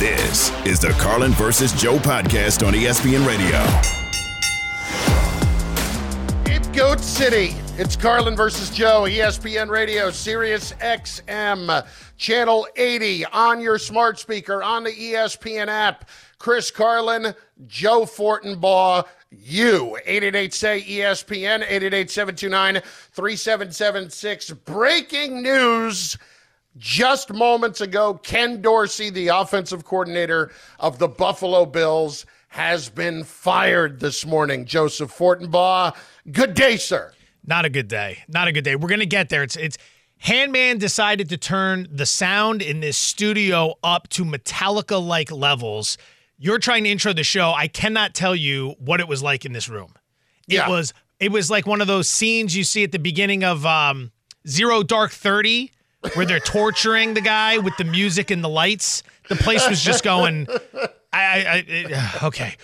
This is the Carlin versus Joe podcast on ESPN Radio. Ape Goat City. It's Carlin versus Joe, ESPN Radio, Sirius XM, Channel 80, on your smart speaker, on the ESPN app. Chris Carlin, Joe Fortenbaugh, you. 888 say ESPN, 888 729 3776. Breaking news just moments ago, Ken Dorsey, the offensive coordinator of the Buffalo Bills, has been fired this morning. Joseph Fortenbaugh, good day, sir. Not a good day. Not a good day. We're gonna get there. It's it's Handman decided to turn the sound in this studio up to Metallica like levels. You're trying to intro the show. I cannot tell you what it was like in this room. It Yeah. was it was like one of those scenes you see at the beginning of um, Zero Dark Thirty, where they're torturing the guy with the music and the lights. The place was just going. I, I, I it- okay.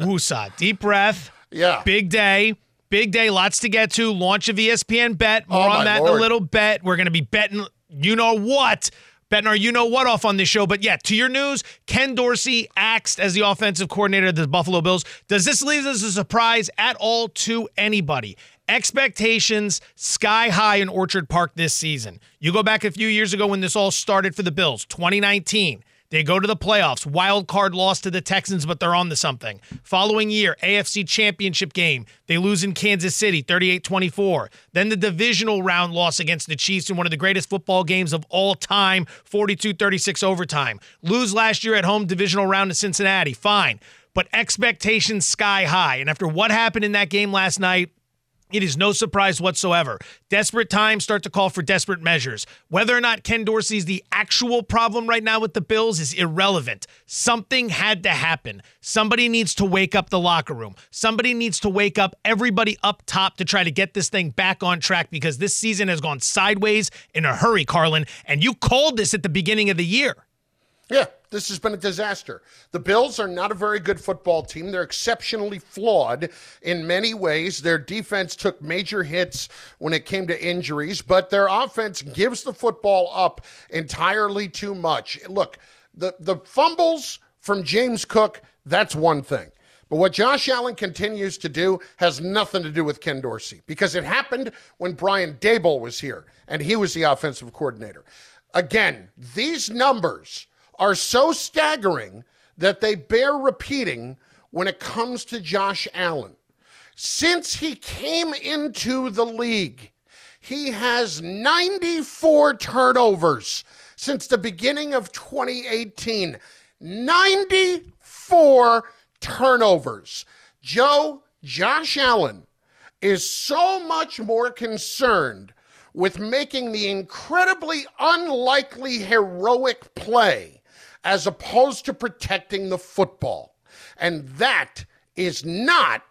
Woosah. Deep breath. Yeah. Big day. Big day. Lots to get to. Launch of ESPN Bet. More Oh, on that in a little bit. We're going to be betting you know what. Betting our you know what off on this show. But yeah, to your news, Ken Dorsey axed as the offensive coordinator of the Buffalo Bills. Does this leave us a surprise at all to anybody? Expectations sky high in Orchard Park this season. You go back a few years ago when this all started for the Bills, 2019. They go to the playoffs. Wild card loss to the Texans, but they're on to something. Following year, AFC Championship game. They lose in Kansas City, 38 24. Then the divisional round loss against the Chiefs in one of the greatest football games of all time, 42 36 overtime. Lose last year at home, divisional round to Cincinnati. Fine. But expectations sky high. And after what happened in that game last night, it is no surprise whatsoever. Desperate times start to call for desperate measures. Whether or not Ken Dorsey's the actual problem right now with the Bills is irrelevant. Something had to happen. Somebody needs to wake up the locker room. Somebody needs to wake up everybody up top to try to get this thing back on track because this season has gone sideways in a hurry, Carlin. And you called this at the beginning of the year. Yeah, this has been a disaster. The Bills are not a very good football team. They're exceptionally flawed in many ways. Their defense took major hits when it came to injuries, but their offense gives the football up entirely too much. Look, the, the fumbles from James Cook, that's one thing. But what Josh Allen continues to do has nothing to do with Ken Dorsey because it happened when Brian Daboll was here and he was the offensive coordinator. Again, these numbers are so staggering that they bear repeating when it comes to Josh Allen. Since he came into the league, he has 94 turnovers since the beginning of 2018. 94 turnovers. Joe, Josh Allen is so much more concerned with making the incredibly unlikely heroic play as opposed to protecting the football. And that is not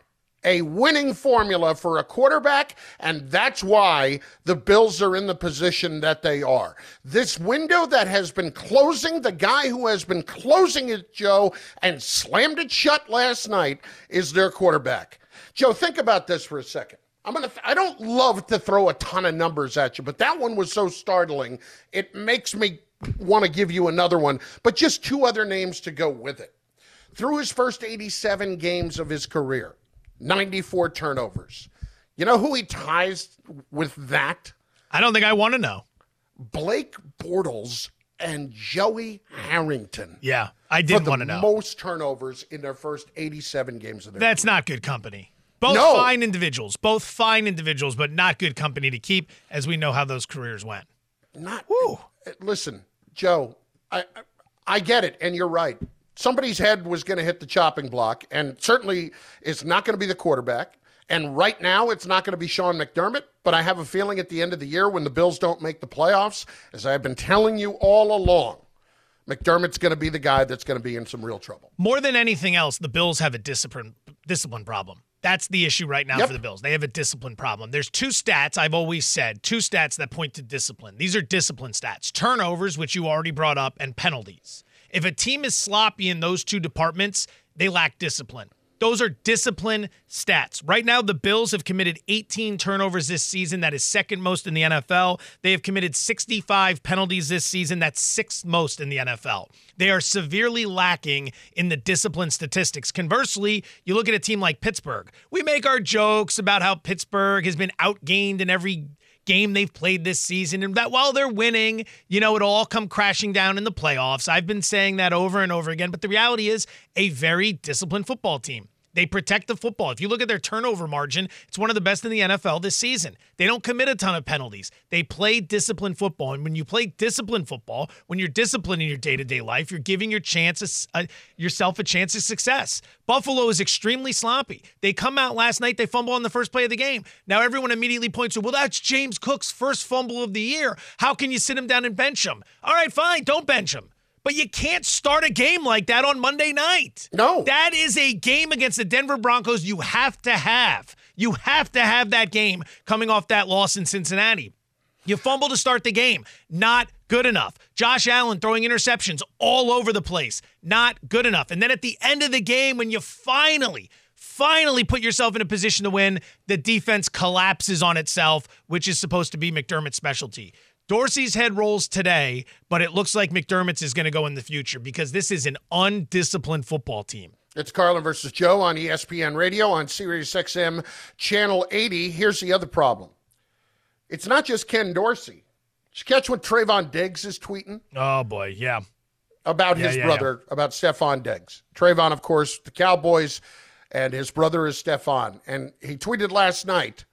a winning formula for a quarterback, and that's why the Bills are in the position that they are. This window that has been closing, the guy who has been closing it, Joe, and slammed it shut last night is their quarterback. Joe, think about this for a second. I'm gonna. I don't love to throw a ton of numbers at you, but that one was so startling. It makes me want to give you another one, but just two other names to go with it. Through his first 87 games of his career, 94 turnovers. You know who he ties with that? I don't think I want to know. Blake Bortles and Joey Harrington. Yeah, I didn't want to know. most turnovers in their first 87 games of their That's not good company. Both No. fine individuals, both fine individuals, but not good company to keep, as we know how those careers went. Not eh, eh, listen joe I, I i get it and you're right somebody's head was going to hit the chopping block and certainly it's not going to be the quarterback and right now it's not going to be sean mcdermott but i have a feeling at the end of the year when the bills don't make the playoffs as i've been telling you all along McDermott's going to be the guy that's going to be in some real trouble. More than anything else, the Bills have a discipline discipline problem. That's the issue right now Yep. for the Bills. They have a discipline problem. There's two stats I've always said, two stats that point to discipline. These are discipline stats turnovers, which you already brought up, and penalties. If a team is sloppy in those two departments, they lack discipline. Those are discipline stats. Right now, the Bills have committed 18 turnovers this season. That is second most in the NFL. They have committed 65 penalties this season. That's sixth most in the NFL. They are severely lacking in the discipline statistics. Conversely, you look at a team like Pittsburgh. We make our jokes about how Pittsburgh has been outgained in every game they've played this season and that while they're winning, you know, it'll all come crashing down in the playoffs. I've been saying that over and over again, but the reality is a very disciplined football team. They protect the football. If you look at their turnover margin, it's one of the best in the NFL this season. They don't commit a ton of penalties. They play disciplined football. And when you play disciplined football, when you're disciplined in your day to day life, you're giving your chances, uh, yourself a chance of success. Buffalo is extremely sloppy. They come out last night, they fumble on the first play of the game. Now everyone immediately points to, well, that's James Cook's first fumble of the year. How can you sit him down and bench him? All right, fine, don't bench him. But you can't start a game like that on Monday night. No. That is a game against the Denver Broncos you have to have. You have to have that game coming off that loss in Cincinnati. You fumble to start the game. Not good enough. Josh Allen throwing interceptions all over the place. Not good enough. And then at the end of the game, when you finally, finally put yourself in a position to win, the defense collapses on itself, which is supposed to be McDermott's specialty. Dorsey's head rolls today, but it looks like McDermott's is going to go in the future because this is an undisciplined football team. It's Carlin versus Joe on ESPN Radio on Sirius XM Channel 80. Here's the other problem. It's not just Ken Dorsey. Did you catch what Trevon Diggs is tweeting Oh boy, yeah. about Yeah, his yeah, brother, about Stefon Diggs? Trevon, of course, the Cowboys, and his brother is Stefon. And he tweeted last night,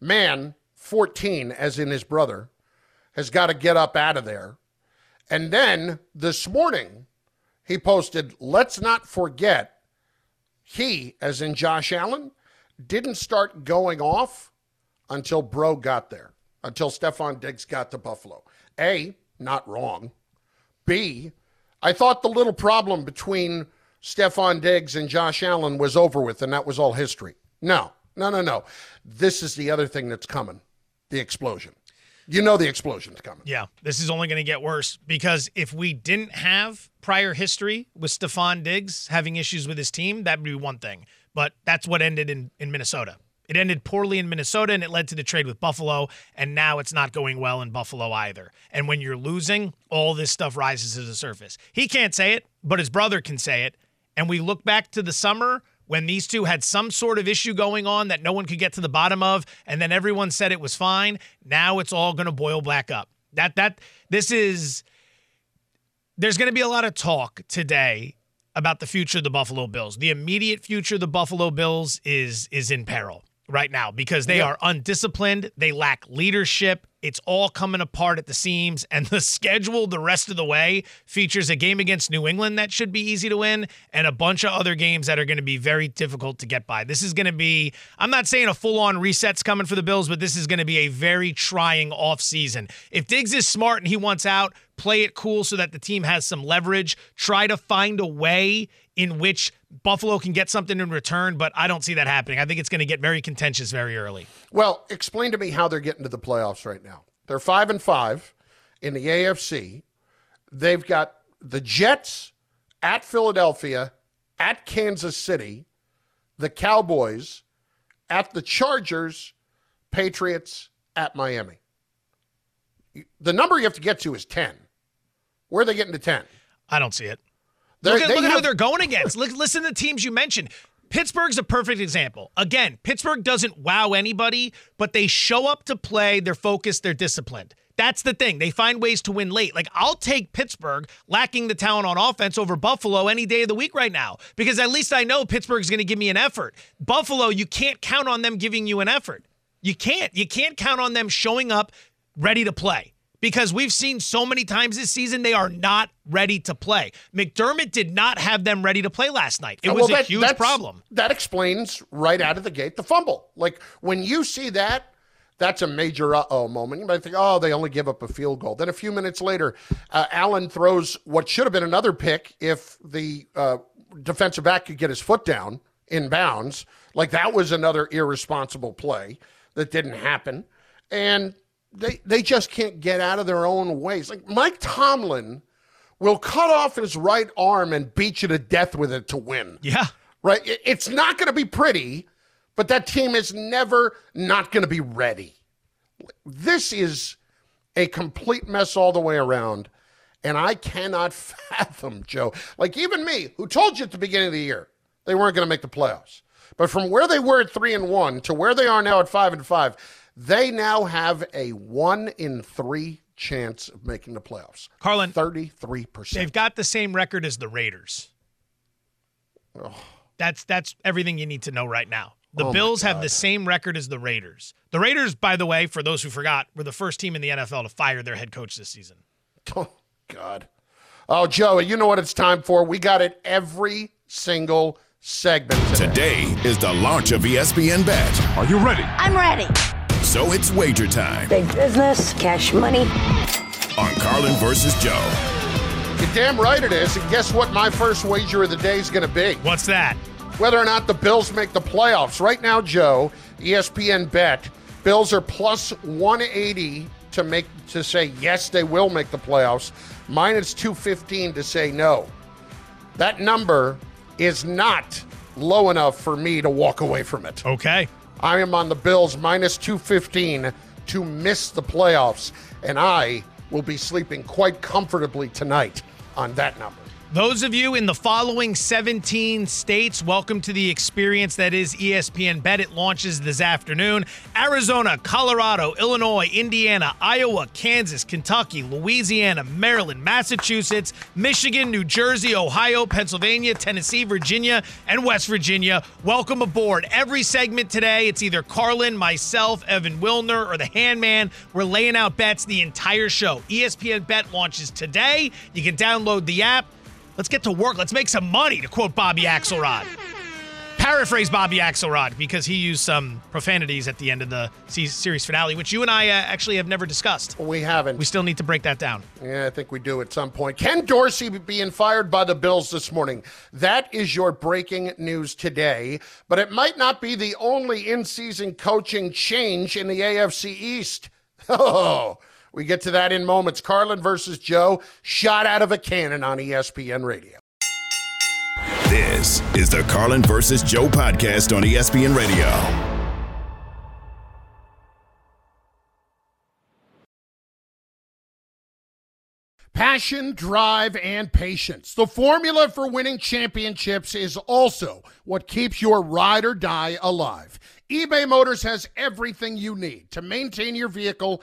man, 14, as in his brother, has got to get up out of there. And then this morning, he posted, let's not forget, he, as in Josh Allen, didn't start going off until Bro got there, until Stefon Diggs got to Buffalo. A, not wrong. B, I thought the little problem between Stefon Diggs and Josh Allen was over with, and that was all history. No, no, no, no. This is the other thing that's coming the explosion. You know the explosion's coming. Yeah, this is only going to get worse because if we didn't have prior history with Stefon Diggs having issues with his team, that would be one thing. But that's what ended in, in Minnesota. It ended poorly in Minnesota and it led to the trade with Buffalo. And now it's not going well in Buffalo either. And when you're losing, all this stuff rises to the surface. He can't say it, but his brother can say it. And we look back to the summer when these two had some sort of issue going on that no one could get to the bottom of, and then everyone said it was fine. Now it's all going to boil back up. That that this is there's going to be a lot of talk today about the future of the Buffalo Bills. The immediate future of the Buffalo Bills is is in peril right now because they are undisciplined, they lack leadership. It's all coming apart at the seams and the schedule the rest of the way features a game against New England that should be easy to win and a bunch of other games that are going to be very difficult to get by. This is going to be I'm not saying a full-on reset's coming for the Bills, but this is going to be a very trying offseason. If Diggs is smart and he wants out, play it cool so that the team has some leverage. Try to find a way in which Buffalo can get something in return, but I don't see that happening. I think it's going to get very contentious very early. Well, explain to me how they're getting to the playoffs right now. They're five and five in the AFC. They've got the Jets at Philadelphia, at Kansas City, the Cowboys, at the Chargers, Patriots, at Miami. The number you have to get to is 10. Where are they getting to 10? I don't see it. They're- Look at, look at who they're going against. Look, listen to the teams you mentioned. Pittsburgh's a perfect example. Again, Pittsburgh doesn't wow anybody, but they show up to play, they're focused, they're disciplined. That's the thing. They find ways to win late. Like, I'll take Pittsburgh lacking the talent on offense over Buffalo any day of the week right now because at least I know Pittsburgh's going to give me an effort. Buffalo, you can't count on them giving you an effort. You can't. You can't count on them showing up ready to play because we've seen so many times this season they are not ready to play. McDermott did not have them ready to play last night. It Uh, was well, a huge problem. That explains right out of the gate the fumble. Like when you see that, That's a major uh oh moment. You might think, oh, they only give up a field goal. Then a few minutes later, uh, Allen throws what should have been another pick if the uh, defensive back could get his foot down in bounds. Like that was another irresponsible play that didn't happen. And they, they just can't get out of their own ways. Like Mike Tomlin will cut off his right arm and beat you to death with it to win. Yeah. Right? It's not going to be pretty but that team is never not going to be ready. This is a complete mess all the way around. And I cannot fathom, Joe. Like even me, who told you at the beginning of the year they weren't going to make the playoffs. But from where they were at three and one to where they are now at five and five, they now have a one in three chance of making the playoffs. Carlin, 33%. They've got the same record as the Raiders. Oh. That's that's everything you need to know right now. The oh Bills have the same record as the Raiders. The Raiders, by the way, for those who forgot, were the first team in the NFL to fire their head coach this season. Oh, God. Oh, Joey, you know what it's time for? We got it every single segment today. Today is the launch of ESPN Bet. Are you ready? I'm ready. So it's wager time. Big business, cash money. On Carlin versus Joe. You're damn right it is. And guess what my first wager of the day is going to be? What's that? whether or not the Bills make the playoffs. Right now, Joe, ESPN bet Bills are plus 180 to make to say yes, they will make the playoffs. Minus 215 to say no. That number is not low enough for me to walk away from it. Okay. I am on the Bills minus 215 to miss the playoffs, and I will be sleeping quite comfortably tonight on that number. Those of you in the following 17 states, welcome to the experience that is ESPN Bet. It launches this afternoon. Arizona, Colorado, Illinois, Indiana, Iowa, Kansas, Kentucky, Louisiana, Maryland, Massachusetts, Michigan, New Jersey, Ohio, Pennsylvania, Tennessee, Virginia, and West Virginia. Welcome aboard. Every segment today, it's either Carlin, myself, Evan Wilner, or the Handman. We're laying out bets the entire show. ESPN Bet launches today. You can download the app. Let's get to work. Let's make some money, to quote Bobby Axelrod. Paraphrase Bobby Axelrod because he used some profanities at the end of the series finale, which you and I uh, actually have never discussed. We haven't. We still need to break that down. Yeah, I think we do at some point. Ken Dorsey being fired by the Bills this morning. That is your breaking news today, but it might not be the only in season coaching change in the AFC East. Oh. We get to that in moments. Carlin versus Joe, shot out of a cannon on ESPN Radio. This is the Carlin versus Joe podcast on ESPN Radio. Passion, drive, and patience. The formula for winning championships is also what keeps your ride or die alive. eBay Motors has everything you need to maintain your vehicle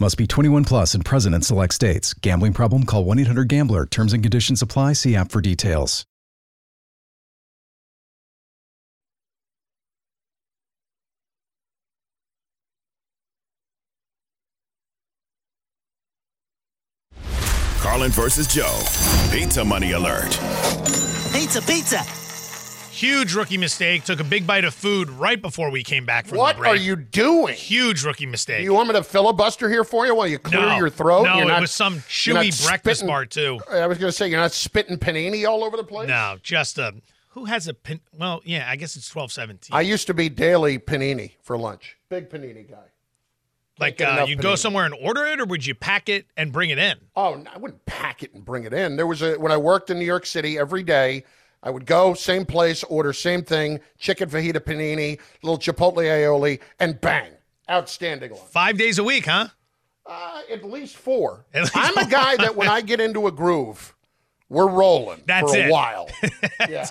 Must be 21 plus and present in select states. Gambling problem? Call 1 800 GAMBLER. Terms and conditions apply. See app for details. Carlin versus Joe. Pizza money alert. Pizza, pizza. Huge rookie mistake. Took a big bite of food right before we came back from What the break. are you doing? Huge rookie mistake. You want me to filibuster here for you while you clear no, your throat? No, You're it not- was some chewy breakfast spitting- bar too. I was going to say you're not spitting panini all over the place. No, just a who has a pin? Well, yeah, I guess it's twelve seventeen. I used to be daily panini for lunch. Big panini guy. like uh, you'd go somewhere and order it, or would you pack it and bring it in? Oh, I wouldn't pack it and bring it in. There was a when I worked in New York City every day. I would go same place, order same thing, chicken fajita panini, little chipotle aioli, and bang, outstanding one. Five days a week, huh? Uh, at least four. At least I'm a guy that when I get into a groove, we're rolling That's for a it. while. yeah.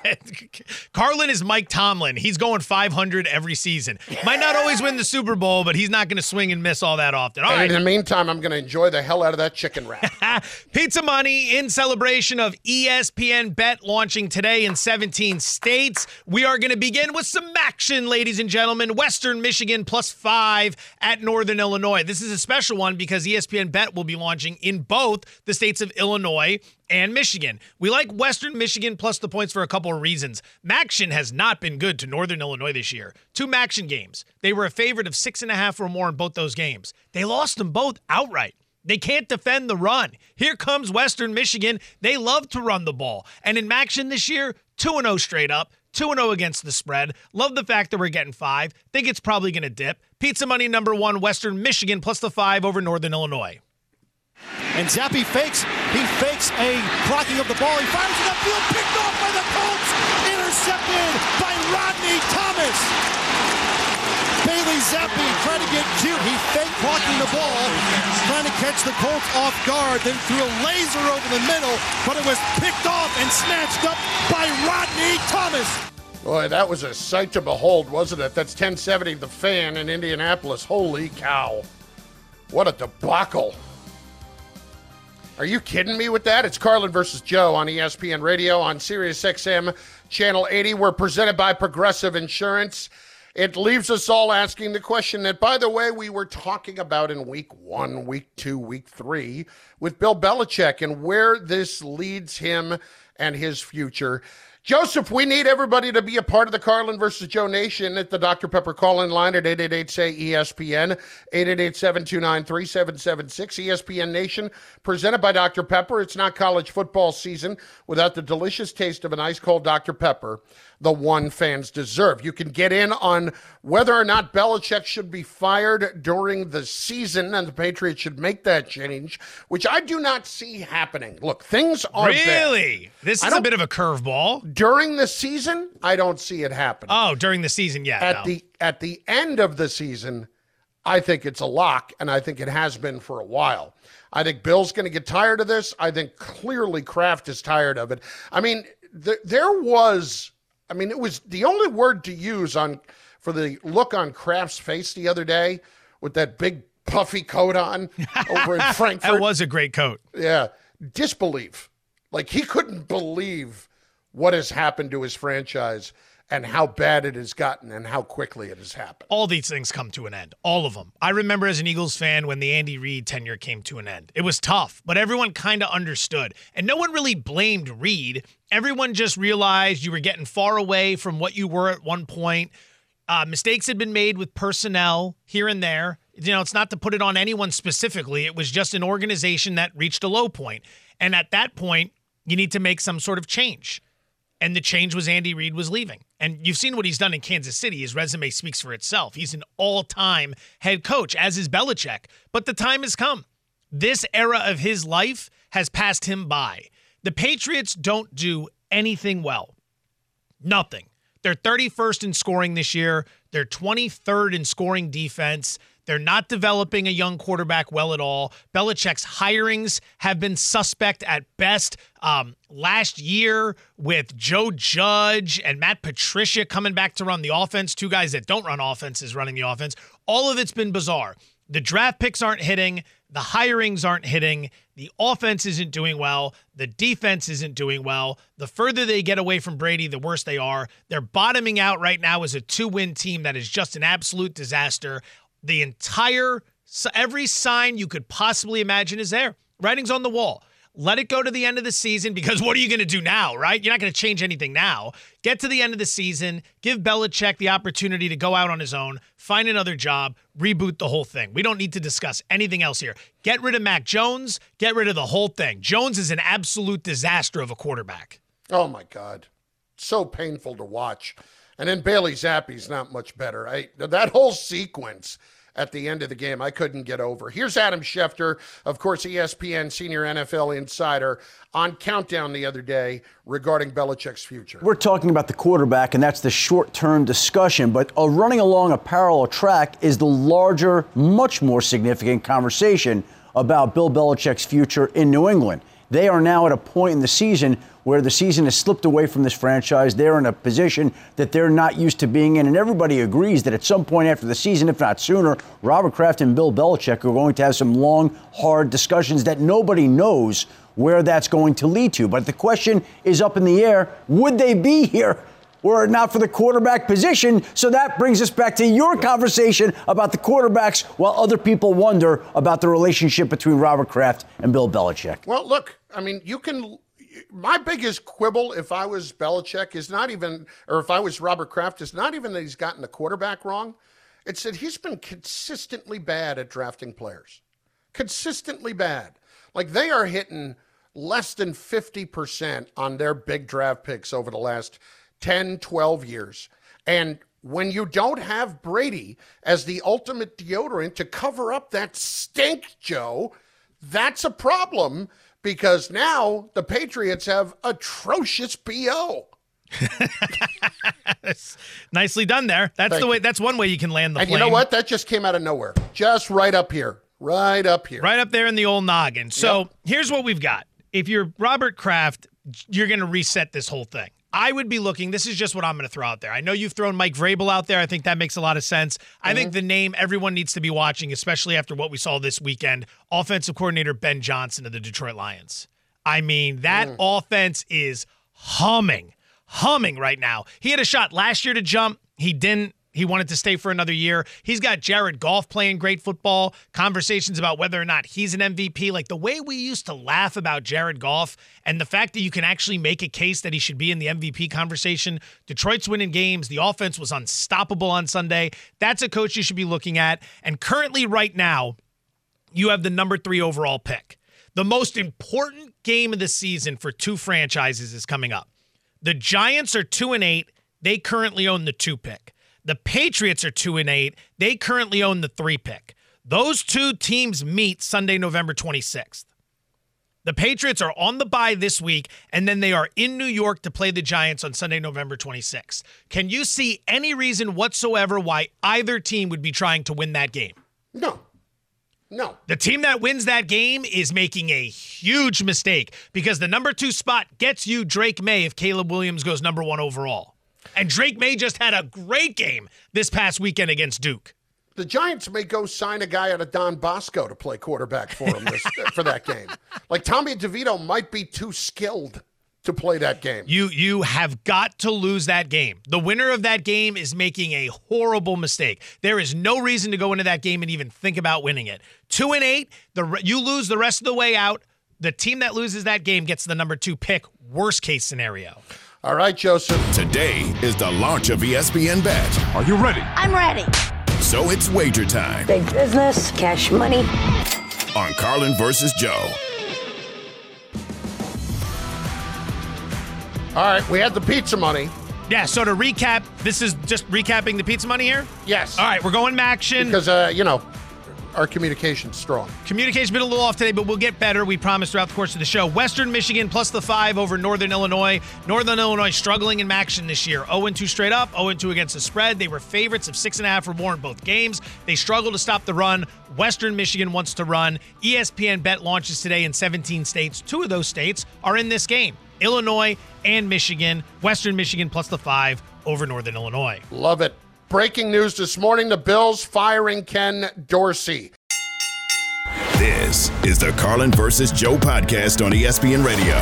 Carlin is Mike Tomlin. He's going 500 every season. Might not always win the Super Bowl, but he's not going to swing and miss all that often. All And right. in the meantime, I'm going to enjoy the hell out of that chicken wrap. Pizza Money in celebration of ESPN Bet launching today in 17 states. We are going to begin with some action, ladies and gentlemen. Western Michigan plus five at Northern Illinois. This is a special one because ESPN Bet will be launching in both the states of Illinois and Michigan. We like Western Michigan plus the points for a couple of reasons. MACtion has not been good to Northern Illinois this year. Two MACtion games. They were a favorite of six and a half or more in both those games. They lost them both outright. They can't defend the run. Here comes Western Michigan. They love to run the ball. And in MACtion this year, 2 0 straight up, 2 0 against the spread. Love the fact that we're getting five. Think it's probably going to dip. Pizza money number one, Western Michigan plus the five over Northern Illinois. And Zappe fakes. He fakes a blocking of the ball. He fires it upfield, picked off by the Colts. Intercepted by Rodney Thomas. Bailey Zappe trying to get cute. He faked blocking the ball, trying to catch the Colts off guard, then threw a laser over the middle, but it was picked off and snatched up by Rodney Thomas. Boy, that was a sight to behold, wasn't it? That's 1070 The Fan in Indianapolis. Holy cow. What a debacle. Are you kidding me with that? It's Carlin versus Joe on ESPN Radio on Sirius XM Channel 80. We're presented by Progressive Insurance. It leaves us all asking the question that, by the way, we were talking about in week one, week two, week three with Bill Belichick and where this leads him and his future. Joseph, we need everybody to be a part of the Carlin versus Joe Nation at the Dr. Pepper call in line at 888 say ESPN, 888 729 3776. ESPN Nation, presented by Dr. Pepper. It's not college football season without the delicious taste of an ice cold Dr. Pepper, the one fans deserve. You can get in on whether or not Belichick should be fired during the season, and the Patriots should make that change, which I do not see happening. Look, things are bad. Really? This is a bit of a curveball. During the season, I don't see it happening. Oh, during the season, yeah. at no. the at the end of the season, I think it's a lock, and I think it has been for a while. I think Bill's going to get tired of this. I think clearly Kraft is tired of it. I mean, th- there was, I mean, it was the only word to use on for the look on Kraft's face the other day with that big puffy coat on over in Frankfurt. that was a great coat. Yeah, disbelief. Like he couldn't believe what has happened to his franchise and how bad it has gotten and how quickly it has happened. all these things come to an end. All of them. I remember as an Eagles fan when the Andy Reid tenure came to an end. It was tough, but everyone kind of understood. And no one really blamed Reid. Everyone just realized you were getting far away from what you were at one point. Uh, mistakes had been made with personnel here and there. You know, it's not to put it on anyone specifically. It was just an organization that reached a low point. And at that point, you need to make some sort of change. And the change was Andy Reid was leaving. And you've seen what he's done in Kansas City. His resume speaks for itself. He's an all time head coach, as is Belichick. But the time has come. This era of his life has passed him by. The Patriots don't do anything well. Nothing. They're 31st in scoring this year. They're 23rd in scoring defense. They're not developing a young quarterback well at all. Belichick's hirings have been suspect at best. Um, last year, with Joe Judge and Matt Patricia coming back to run the offense, two guys that don't run offenses running the offense, all of it's been bizarre. The draft picks aren't hitting. The hirings aren't hitting. The offense isn't doing well. The defense isn't doing well. The further they get away from Brady, the worse they are. They're bottoming out right now as a two win team that is just an absolute disaster. The entire, every sign you could possibly imagine is there. Writing's on the wall. Let it go to the end of the season because what are you going to do now, right? You're not going to change anything now. Get to the end of the season, give Belichick the opportunity to go out on his own, find another job, reboot the whole thing. We don't need to discuss anything else here. Get rid of Mac Jones, get rid of the whole thing. Jones is an absolute disaster of a quarterback. Oh my God. So painful to watch. And then Bailey Zappe's not much better. I, that whole sequence at the end of the game, I couldn't get over. Here's Adam Schefter, of course, ESPN senior NFL insider, on Countdown the other day regarding Belichick's future. We're talking about the quarterback, and that's the short term discussion, but uh, running along a parallel track is the larger, much more significant conversation about Bill Belichick's future in New England. They are now at a point in the season where the season has slipped away from this franchise. They're in a position that they're not used to being in, and everybody agrees that at some point after the season, if not sooner, Robert Kraft and Bill Belichick are going to have some long, hard discussions that nobody knows where that's going to lead to. But the question is up in the air would they be here? were it not for the quarterback position. So that brings us back to your conversation about the quarterbacks while other people wonder about the relationship between Robert Kraft and Bill Belichick. Well, look, I mean, you can my biggest quibble if I was Belichick is not even, or if I was Robert Kraft, is not even that he's gotten the quarterback wrong. It's that he's been consistently bad at drafting players. Consistently bad. Like they are hitting less than 50% on their big draft picks over the last 10, 12 years. And when you don't have Brady as the ultimate deodorant to cover up that stink, Joe, that's a problem because now the Patriots have atrocious BO. Nicely done there. That's Thank the way. You. That's one way you can land the. And plane. you know what? That just came out of nowhere. Just right up here. Right up here. Right up there in the old noggin. So yep. here's what we've got. If you're Robert Kraft, you're going to reset this whole thing. I would be looking. This is just what I'm going to throw out there. I know you've thrown Mike Vrabel out there. I think that makes a lot of sense. I mm-hmm. think the name everyone needs to be watching, especially after what we saw this weekend. Offensive coordinator Ben Johnson of the Detroit Lions. I mean, that mm. offense is humming, humming right now. He had a shot last year to jump. He didn't. He wanted to stay for another year. He's got Jared Goff playing great football. Conversations about whether or not he's an MVP. Like the way we used to laugh about Jared Goff and the fact that you can actually make a case that he should be in the MVP conversation. Detroit's winning games. The offense was unstoppable on Sunday. That's a coach you should be looking at. And currently, right now, you have the number three overall pick. The most important game of the season for two franchises is coming up. The Giants are two and eight. They currently own the two pick. The Patriots are 2 and 8. They currently own the 3 pick. Those two teams meet Sunday, November 26th. The Patriots are on the bye this week, and then they are in New York to play the Giants on Sunday, November 26th. Can you see any reason whatsoever why either team would be trying to win that game? No. No. The team that wins that game is making a huge mistake because the number two spot gets you Drake Maye if Caleb Williams goes number one overall. And Drake Maye just had a great game this past weekend against Duke. The Giants may go sign a guy out of Don Bosco to play quarterback for him this, for that game. Like Tommy DeVito might be too skilled to play that game. You you have got to lose that game. The winner of that game is making a horrible mistake. There is no reason to go into that game and even think about winning it. 2 and 8, the you lose the rest of the way out. The team that loses that game gets the number 2 pick, worst case scenario. All right, Joseph. Today is the launch of ESPN Bet. Are you ready? I'm ready. So it's wager time. Big business, cash money. On Carlin versus Joe. All right, we had the pizza money. Yeah, so to recap, this is just recapping the pizza money here? Yes. All right, we're going action. Because, uh, you know, our communication's strong. Communication's been a little off today, but we'll get better. We promise throughout the course of the show. Western Michigan plus the five over Northern Illinois. Northern Illinois struggling in MACtion this year. 0 2 straight up, 0 2 against the spread. They were favorites of six and a half or more in both games. They struggle to stop the run. Western Michigan wants to run. ESPN Bet launches today in 17 states. Two of those states are in this game. Illinois and Michigan. Western Michigan plus the five over Northern Illinois. Love it. Breaking news this morning the Bills firing Ken Dorsey. This is the Carlin versus Joe podcast on ESPN Radio.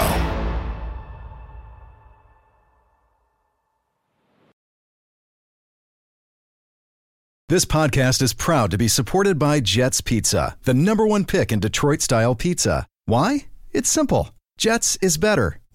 This podcast is proud to be supported by Jets Pizza, the number one pick in Detroit style pizza. Why? It's simple. Jets is better.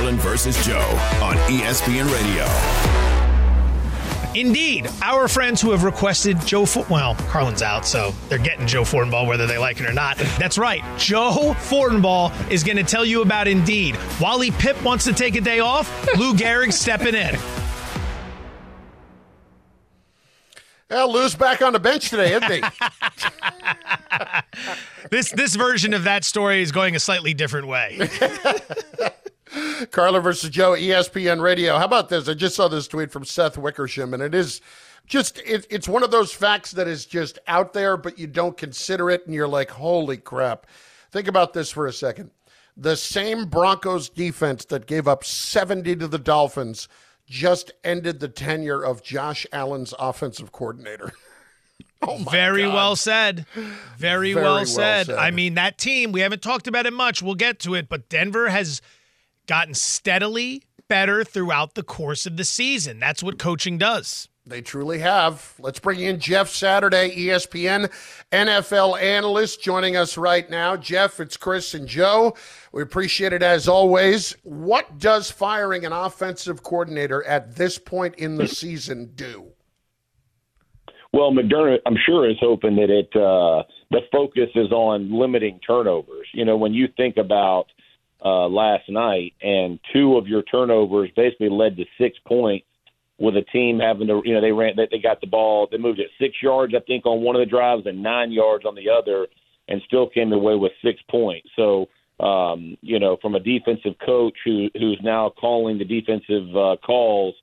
Carlin versus Joe on ESPN Radio. Indeed, our friends who have requested Joe, For- well, Carlin's out, so they're getting Joe Fortenball whether they like it or not. That's right, Joe Fortenball is going to tell you about Indeed. Wally Pipp wants to take a day off. Lou Gehrig's stepping in. Well, Lou's back on the bench today, isn't he? This this version of that story is going a slightly different way. Carlin versus Joe, ESPN Radio. How about this? I just saw this tweet from Seth Wickersham, and it is just it, it's one of those facts that is just out there, but you don't consider it, and you're like, holy crap. Think about this for a second. The same Broncos defense that gave up 70 to the Dolphins just ended the tenure of Josh Allen's offensive coordinator. oh my Very God. well said. Very, Very well, well said. said. I mean, that team, we haven't talked about it much. We'll get to it, but Denver has gotten steadily better throughout the course of the season. That's what coaching does. They truly have. Let's bring in Jeff Saturday, ESPN NFL analyst, joining us right now. Jeff, it's Chris and Joe. We appreciate it as always. What does firing an offensive coordinator at this point in the season do? Well, McDermott, I'm sure, is hoping that it uh, the focus is on limiting turnovers. You know, when you think about uh, last night and two of your turnovers basically led to six points, with a team having to, you know, they ran, they, they got the ball, they moved it six yards, I think, on one of the drives and nine yards on the other, and still came away with six points. So, um, you know, from a defensive coach who who's now calling the defensive uh, calls,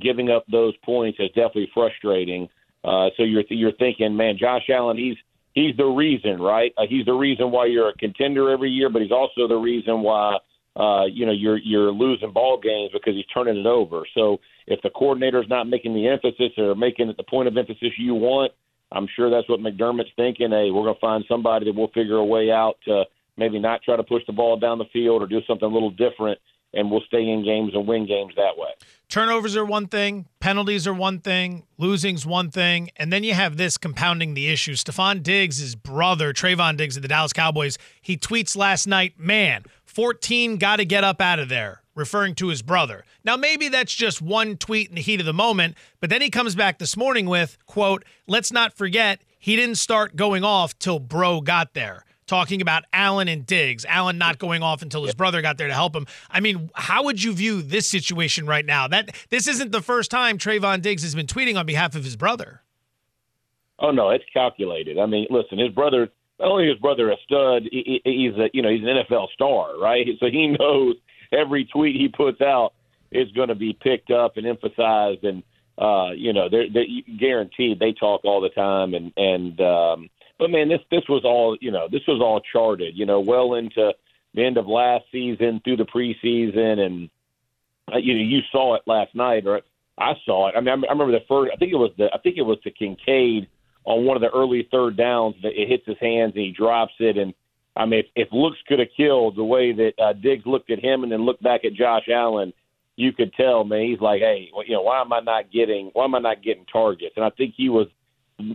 giving up those points is definitely frustrating. Uh, so you're you're thinking, man, Josh Allen, he's he's the reason, right? Uh, he's the reason why you're a contender every year, but he's also the reason why uh, you know you're you're losing ball games because he's turning it over. So if the coordinator's not making the emphasis or making it the point of emphasis you want, I'm sure that's what McDermott's thinking. Hey, we're going to find somebody that will figure a way out to maybe not try to push the ball down the field or do something a little different, and we'll stay in games and win games that way. Turnovers are one thing, penalties are one thing, losing's one thing, and then you have this compounding the issue. Stefon Diggs' his brother, Trevon Diggs of the Dallas Cowboys, he tweets last night, man, 14 got to get up out of there, referring to his brother. Now, maybe that's just one tweet in the heat of the moment, but then he comes back this morning with, quote, let's not forget, he didn't start going off till bro got there. Talking about Allen and Diggs, Allen not going off until his brother got there to help him. I mean, how would you view this situation right now? That this isn't the first time Trevon Diggs has been tweeting on behalf of his brother. Oh no, it's calculated. I mean, listen, his brother. Not only his brother a stud, he, he- he's a you know he's an NFL star, right? So he knows every tweet he puts out is going to be picked up and emphasized, and uh, you know they're, they're guaranteed they talk all the time. And and um, but man, this this was all you know this was all charted, you know, well into the end of last season through the preseason, and uh, you know you saw it last night, or I saw it. I mean, I remember the first. I think it was the. I think it was the Kincaid on one of the early third downs that it hits his hands and he drops it. And I mean, if, if looks could have killed the way that uh, Diggs looked at him and then looked back at Josh Allen, you could tell, man, he's like, hey, well, you know, why am I not getting? Why am I not getting targets? And I think he was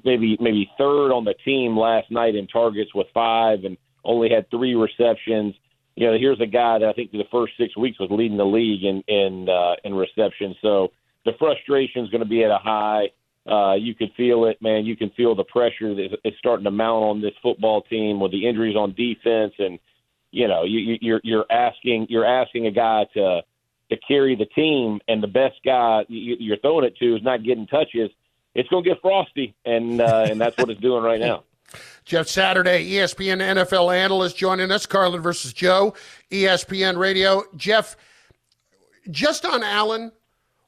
maybe maybe third on the team last night in targets with five and only had three receptions. You know, here's a guy that I think the first six weeks was leading the league in in uh, in reception. So the frustration is going to be at a high. Uh, you can feel it, man. You can feel the pressure that is starting to mount on this football team with the injuries on defense, and you know, you- you're you're asking you're asking a guy to to carry the team, and the best guy you're throwing it to is not getting touches. It's going to get frosty, and uh, and that's what it's doing right now. Jeff Saturday, ESPN NFL analyst, joining us. Carlin versus Joe, ESPN Radio. Jeff, just on Allen,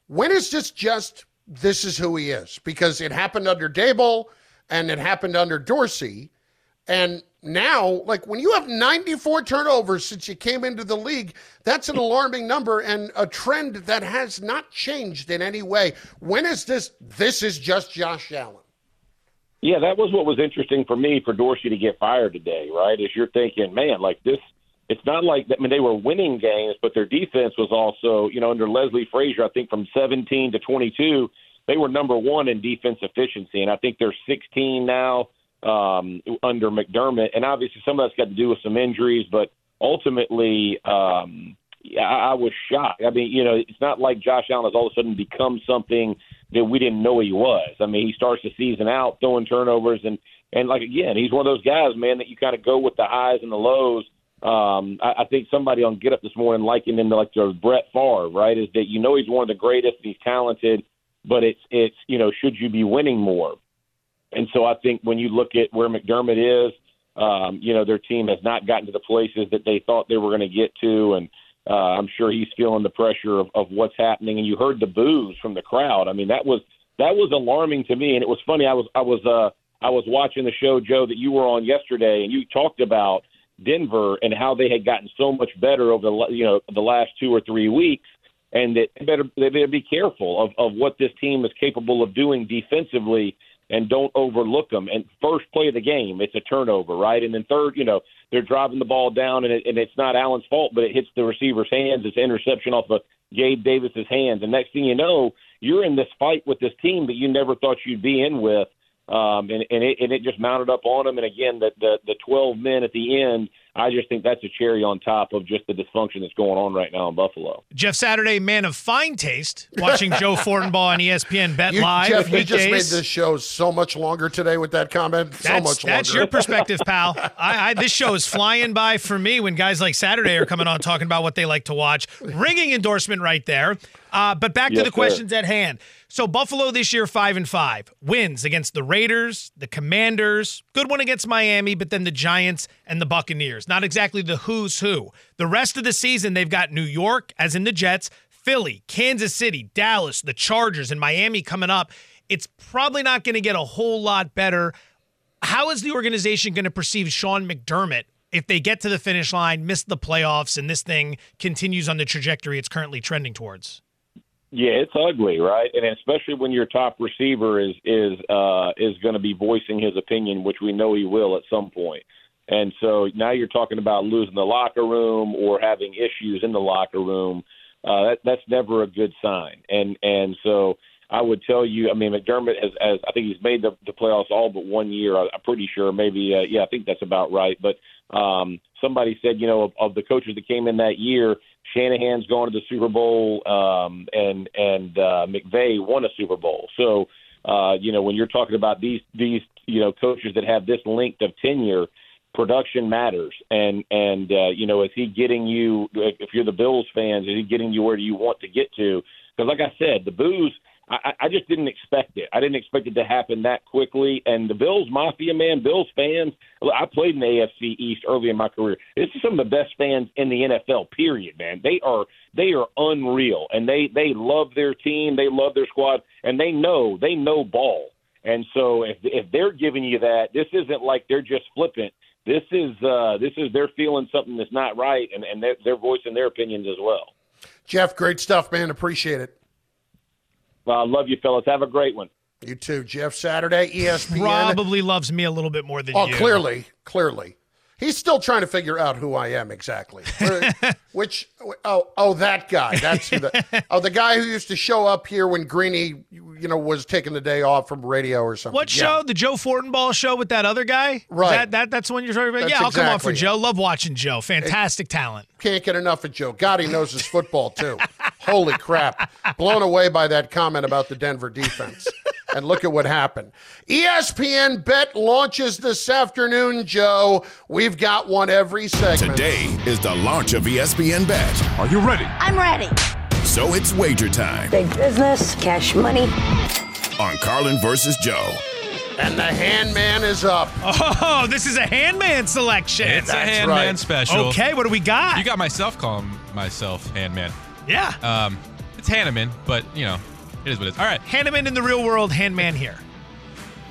when is this just this is who he is because it happened under Daboll and it happened under Dorsey. And now, like when you have 94 turnovers since you came into the league, that's an alarming number and a trend that has not changed in any way. When is this? This is just Josh Allen. Yeah, that was what was interesting for me for Dorsey to get fired today, right? Is you're thinking, man, like this, it's not like, I mean, they were winning games, but their defense was also, you know, under Leslie Frazier, I think from 17 to 22, they were number one in defense efficiency. And I think they're 16 now um, under McDermott. And obviously some of that's got to do with some injuries, but ultimately, um, I, I was shocked. I mean, you know, it's not like Josh Allen has all of a sudden become something that we didn't know he was. I mean, he starts the season out throwing turnovers and and like again, he's one of those guys, man, that you kind of go with the highs and the lows. Um, I, I think somebody on Get Up this morning likened him to like the Brett Favre, right? Is that you know he's one of the greatest, he's talented, but it's it's you know should you be winning more? And so I think when you look at where McDermott is, um, you know their team has not gotten to the places that they thought they were going to get to, and uh, I'm sure he's feeling the pressure of, of what's happening. And you heard the boos from the crowd. I mean, that was that was alarming to me. And it was funny. I was I was uh, I was watching the show, Joe, that you were on yesterday, and you talked about Denver and how they had gotten so much better over the you know the last two or three weeks, and that they better they better be careful of of what this team is capable of doing defensively and don't overlook them. And first play of the game, it's a turnover, right? And then third, you know, they're driving the ball down, and, it, and it's not Allen's fault, but it hits the receiver's hands. It's interception off of Gabe Davis's hands, and next thing you know, you're in this fight with this team that you never thought you'd be in with. Um, and and it, and it just mounted up on them. And again, the, the the 12 men at the end, I just think that's a cherry on top of just the dysfunction that's going on right now in Buffalo. Jeff Saturday, man of fine taste, watching Joe Fortenbaugh on ESPN Bet You, Live. Jeff, you just made this show so much longer today with that comment. so That's, much longer. that's your perspective, pal. I, I, this show is flying by for me when guys like Saturday are coming on talking about what they like to watch. Ringing endorsement right there. Uh, but back to Yes, the sir. questions at hand. So Buffalo this year five and five wins against the Raiders, the Commanders, good one against Miami, but then the Giants and the Buccaneers. Not exactly the who's who. The rest of the season they've got New York, as in the Jets, Philly, Kansas City, Dallas, the Chargers, and Miami coming up. It's probably not going to get a whole lot better how is the organization going to perceive Sean McDermott if they get to the finish line, miss the playoffs, and this thing continues on the trajectory it's currently trending towards? Yeah, it's ugly, right? And especially when your top receiver is is uh, is going to be voicing his opinion, which we know he will at some point. And so now you're talking about losing the locker room or having issues in the locker room. Uh, that that's never a good sign. And and so I would tell you, I mean, McDermott has, has I think he's made the, the playoffs all but one year. I, I'm pretty sure, maybe, uh, yeah, I think that's about right. But um, somebody said, you know, of, of the coaches that came in that year, Shanahan's gone to the Super Bowl, um, and and uh, McVay won a Super Bowl. So, uh, you know, when you're talking about these these you know coaches that have this length of tenure, production matters. And and uh, you know, is he getting you? If you're the Bills fans, is he getting you where do you want to get to? Because, like I said, the boos. I, I just didn't expect it. I didn't expect it to happen that quickly. And the Bills Mafia, man, Bills fans. I played in the AFC East early in my career. This is some of the best fans in the NFL. Period, man. They are they are unreal, and they they love their team. They love their squad, and they know they know ball. And so if if they're giving you that, this isn't like they're just flippant. This is uh, this is they're feeling something that's not right, and and they're, they're voicing their opinions as well. Jeff, great stuff, man. Appreciate it. Well, I love you, fellas. Have a great one. You too, Jeff. Saturday, ESPN. Probably loves me a little bit more than Oh, you. Oh, clearly, clearly. He's still trying to figure out who I am exactly. Which oh oh that guy. That's who the oh the guy who used to show up here when Greeny you know was taking the day off from radio or something. What Yeah. show? The Joe Fortenbaugh show with that other guy? Right. That, that that's when you're talking about. That's yeah, I'll come on for it. Joe. Love watching Joe. Fantastic talent. Can't get enough of Joe. God, he knows his football too. Holy crap. Blown away by that comment about the Denver defense. And look at what happened. ESPN Bet launches this afternoon, Joe. We've got one every segment. Today is the launch of ESPN Bet. Are you ready? I'm ready. So it's wager time Big business, cash money. on Carlin versus Joe. And the handman is up. Oh, this is a handman selection. It's a That's handman right. special. Okay, what do we got? You got myself calling myself handman. yeah. Um, it's Hanneman, but you know, It is what it is. All right. Hanneman in the real world, Handman here.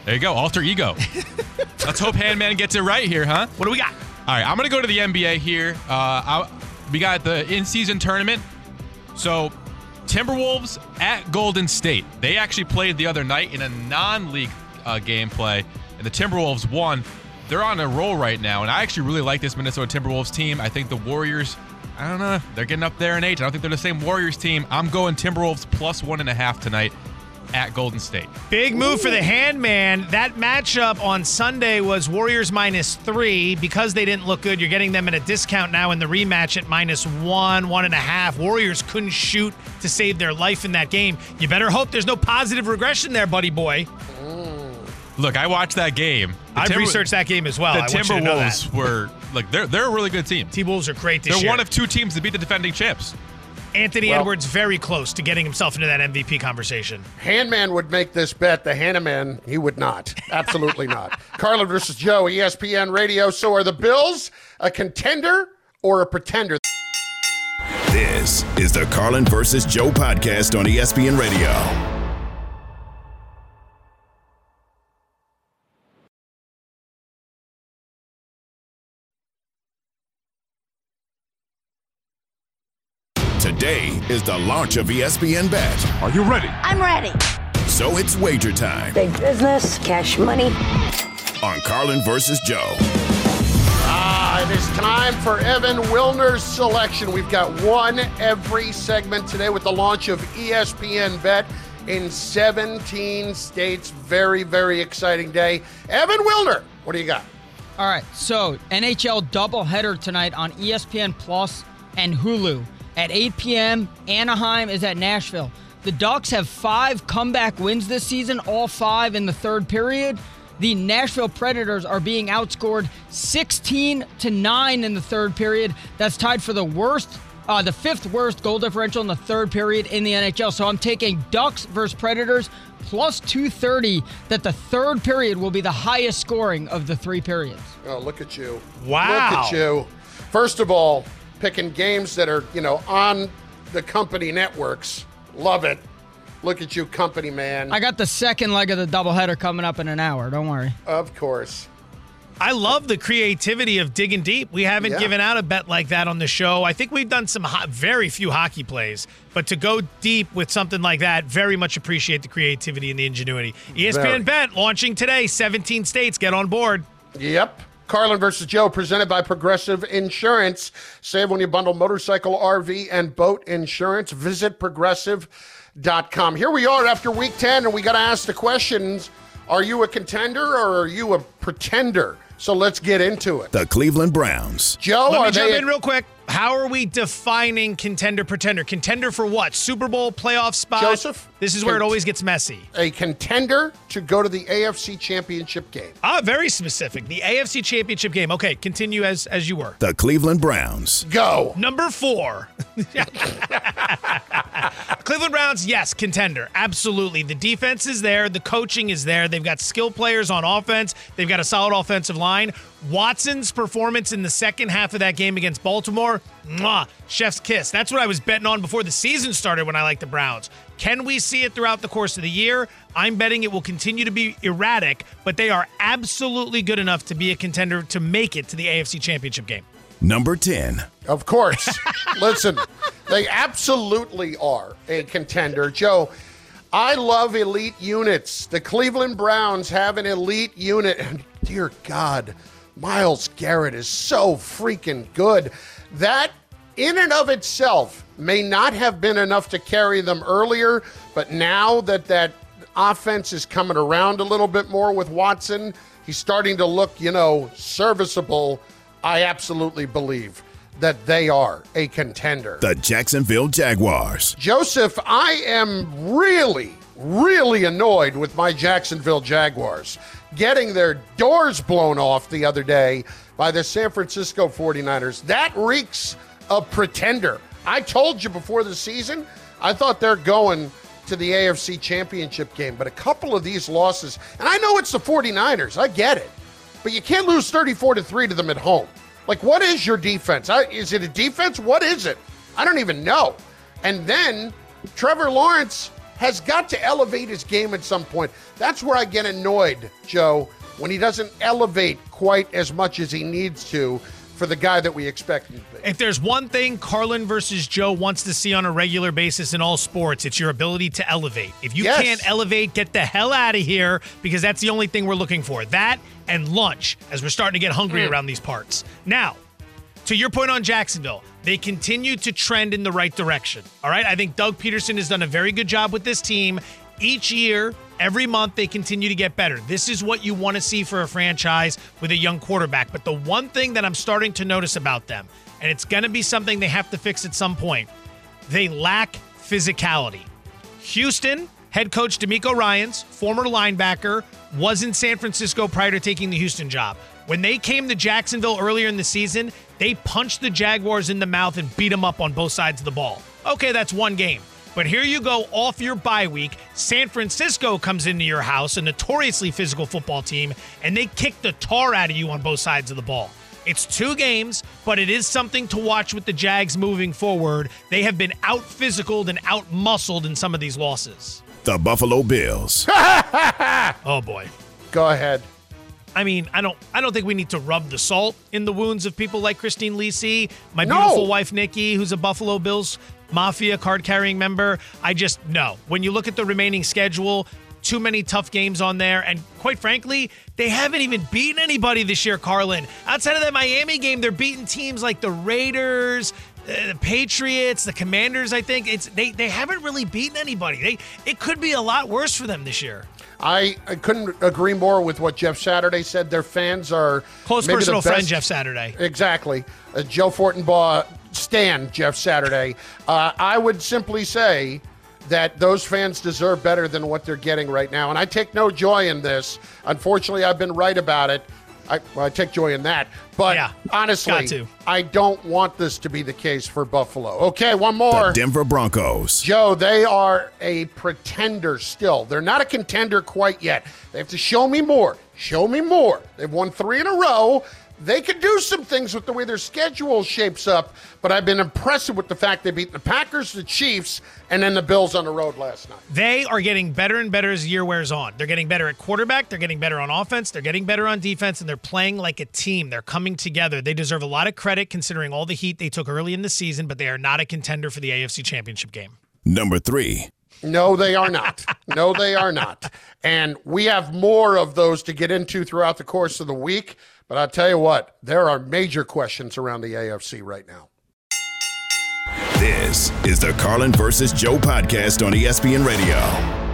There you go. Alter ego. Let's hope Handman gets it right here, huh? What do we got? All right. I'm going to go to the NBA here. Uh, I, we got the in season tournament. So, Timberwolves at Golden State. They actually played the other night in a non league uh, gameplay, and the Timberwolves won. They're on a roll right now, and I actually really like this Minnesota Timberwolves team. I think the Warriors, I don't know, they're getting up there in age. I don't think they're the same Warriors team. I'm going Timberwolves plus one and a half tonight at Golden State. Big move for the Handman. That matchup on Sunday was Warriors minus three. Because they didn't look good, you're getting them at a discount now in the rematch at minus one, one and a half. Warriors couldn't shoot to save their life in that game. You better hope there's no positive regression there, buddy boy. Look, I watched that game. The I've Timber- researched that game as well. The I want you to know that. Timberwolves were like they're they're a really good team. T Wolves are great this They're year. one of two teams to beat the defending champs. Anthony Well- Edwards very close to getting himself into that MVP conversation. Handman would make this bet. The Hanneman, he would not. Absolutely not. Carlin versus Joe, ESPN Radio. So are the Bills a contender or a pretender? This is the Carlin versus Joe podcast on ESPN Radio. Today is the launch of ESPN Bet. Are you ready? I'm ready. So it's wager time Big business, cash money. on Carlin versus Joe. Ah, it is time for Evan Wilner's selection. We've got one every segment today with the launch of ESPN Bet in 17 states. Very, very exciting day. Evan Wilner, what do you got? All right, so NHL doubleheader tonight on ESPN Plus and Hulu at 8 p.m. Anaheim is at Nashville. The Ducks have five comeback wins this season, all five in the third period. The Nashville Predators are being outscored 16 to 9 in the third period. That's tied for the worst, uh, the fifth worst goal differential in the third period in the NHL. So I'm taking Ducks versus Predators plus 230 that the third period will be the highest scoring of the three periods. Oh, look at you. Wow. Look at you. First of all, picking games that are, you know, on the company networks. Love it. Look at you, company man. I got the second leg of the doubleheader coming up in an hour. Don't worry. of course. I love the creativity of digging deep. We haven't Yeah. given out a bet like that on the show. I think we've done some ho- very few hockey plays, but to go deep with something like that, very much appreciate the creativity and the ingenuity. ESPN Very. Bet launching today, 17 states. Get on board. Yep. Carlin versus Joe, presented by Progressive Insurance. Save when you bundle motorcycle, RV, and boat insurance. Visit progressive.com. Here we are after week 10, and we got to ask the questions Are you a contender or are you a pretender? So let's get into it. The Cleveland Browns. Joe, Let are me jump in real quick. How are we defining contender pretender? Contender for what? Super Bowl playoff spot? Joseph? This is where it always gets messy. a contender to go to the AFC Championship game? Ah, very specific. The AFC Championship game. Okay, continue as as you were. The Cleveland Browns. Go. Number four. Cleveland Browns, yes, contender. Absolutely. The defense is there. The coaching is there. They've got skill players on offense. They've got a solid offensive line. Watson's performance in the second half of that game against Baltimore, mwah, chef's kiss. That's what I was betting on before the season started when I liked the Browns. Can we see it throughout the course of the year? I'm betting it will continue to be erratic, but they are absolutely good enough to be a contender to make it to the AFC Championship game. Number 10. Of course. Listen, they absolutely are a contender. Joe, I love elite units. The Cleveland Browns have an elite unit. Dear God, Myles Garrett is so freaking good. That, in and of itself, may not have been enough to carry them earlier, but now that that offense is coming around a little bit more with Watson, he's starting to look, you know, serviceable. I absolutely believe that they are a contender. The Jacksonville Jaguars. Joseph, I am really, really annoyed with my Jacksonville Jaguars getting their doors blown off the other day by the San Francisco 49ers. That reeks of pretender. I told you before the season, I thought they're going to the AFC Championship game, but a couple of these losses, and I know it's the 49ers, I get it, but you can't lose 34 to 3 to them at home. Like, what is your defense? Is it a defense? What is it? I don't even know. And then Trevor Lawrence has got to elevate his game at some point. That's where I get annoyed, Joe, when he doesn't elevate quite as much as he needs to for the guy that we expect him to be. If there's one thing Carlin versus Joe wants to see on a regular basis in all sports, it's your ability to elevate. If you Yes. can't elevate, get the hell out of here because that's the only thing we're looking for. That and lunch as we're starting to get hungry Mm. around these parts. Now, to your point on Jacksonville, they continue to trend in the right direction. All right. I think Doug Pederson has done a very good job with this team. Each year, every month, they continue to get better. This is what you want to see for a franchise with a young quarterback. But the one thing that I'm starting to notice about them, and it's going to be something they have to fix at some point, they lack physicality. Houston head coach DeMeco Ryans, former linebacker, was in San Francisco prior to taking the Houston job. When they came to Jacksonville earlier in the season, they punched the Jaguars in the mouth and beat them up on both sides of the ball. Okay, that's one game. But here you go off your bye week. San Francisco comes into your house, a notoriously physical football team, and they kick the tar out of you on both sides of the ball. It's two games, but it is something to watch with the Jags moving forward. They have been out physicaled and out muscled in some of these losses. The Buffalo Bills. Oh boy. Go ahead. I mean, I don't I don't think we need to rub the salt in the wounds of people like Christine Lisi, my No. beautiful wife Nikki, who's a Buffalo Bills Mafia card carrying member. I just no. When you look at the remaining schedule, too many tough games on there. And quite frankly, they haven't even beaten anybody this year, Carlin. Outside of that Miami game, they're beating teams like the Raiders, uh, the Patriots, the Commanders. I think it's they they haven't really beaten anybody. They it could be a lot worse for them this year. I, I couldn't agree more with what Jeff Saturday said. Their fans are Close personal friend Jeff Saturday. Exactly. Uh, Joe Fortenbaugh, Stan, Jeff Saturday. Uh, I would simply say that those fans deserve better than what they're getting right now. And I take no joy in this. Unfortunately, I've been right about it. I, well, I take joy in that. But Yeah, honestly, to. I don't want this to be the case for Buffalo. Okay, one more. The Denver Broncos. Joe, they are a pretender still. They're not a contender quite yet. They have to show me more. Show me more. They've won three in a row. They could do some things with the way their schedule shapes up, but I've been impressed with the fact they beat the Packers, the Chiefs, and then the Bills on the road last night. They are getting better and better as the year wears on. They're getting better at quarterback, they're getting better on offense, they're getting better on defense, and they're playing like a team. They're coming together. They deserve a lot of credit considering all the heat they took early in the season, but they are not a contender for the AFC Championship game. Number three. No, they are not. No, they are not. And we have more of those to get into throughout the course of the week. But I'll tell you what, there are major questions around the AFC right now. This is the Carlin versus Joe podcast on ESPN Radio.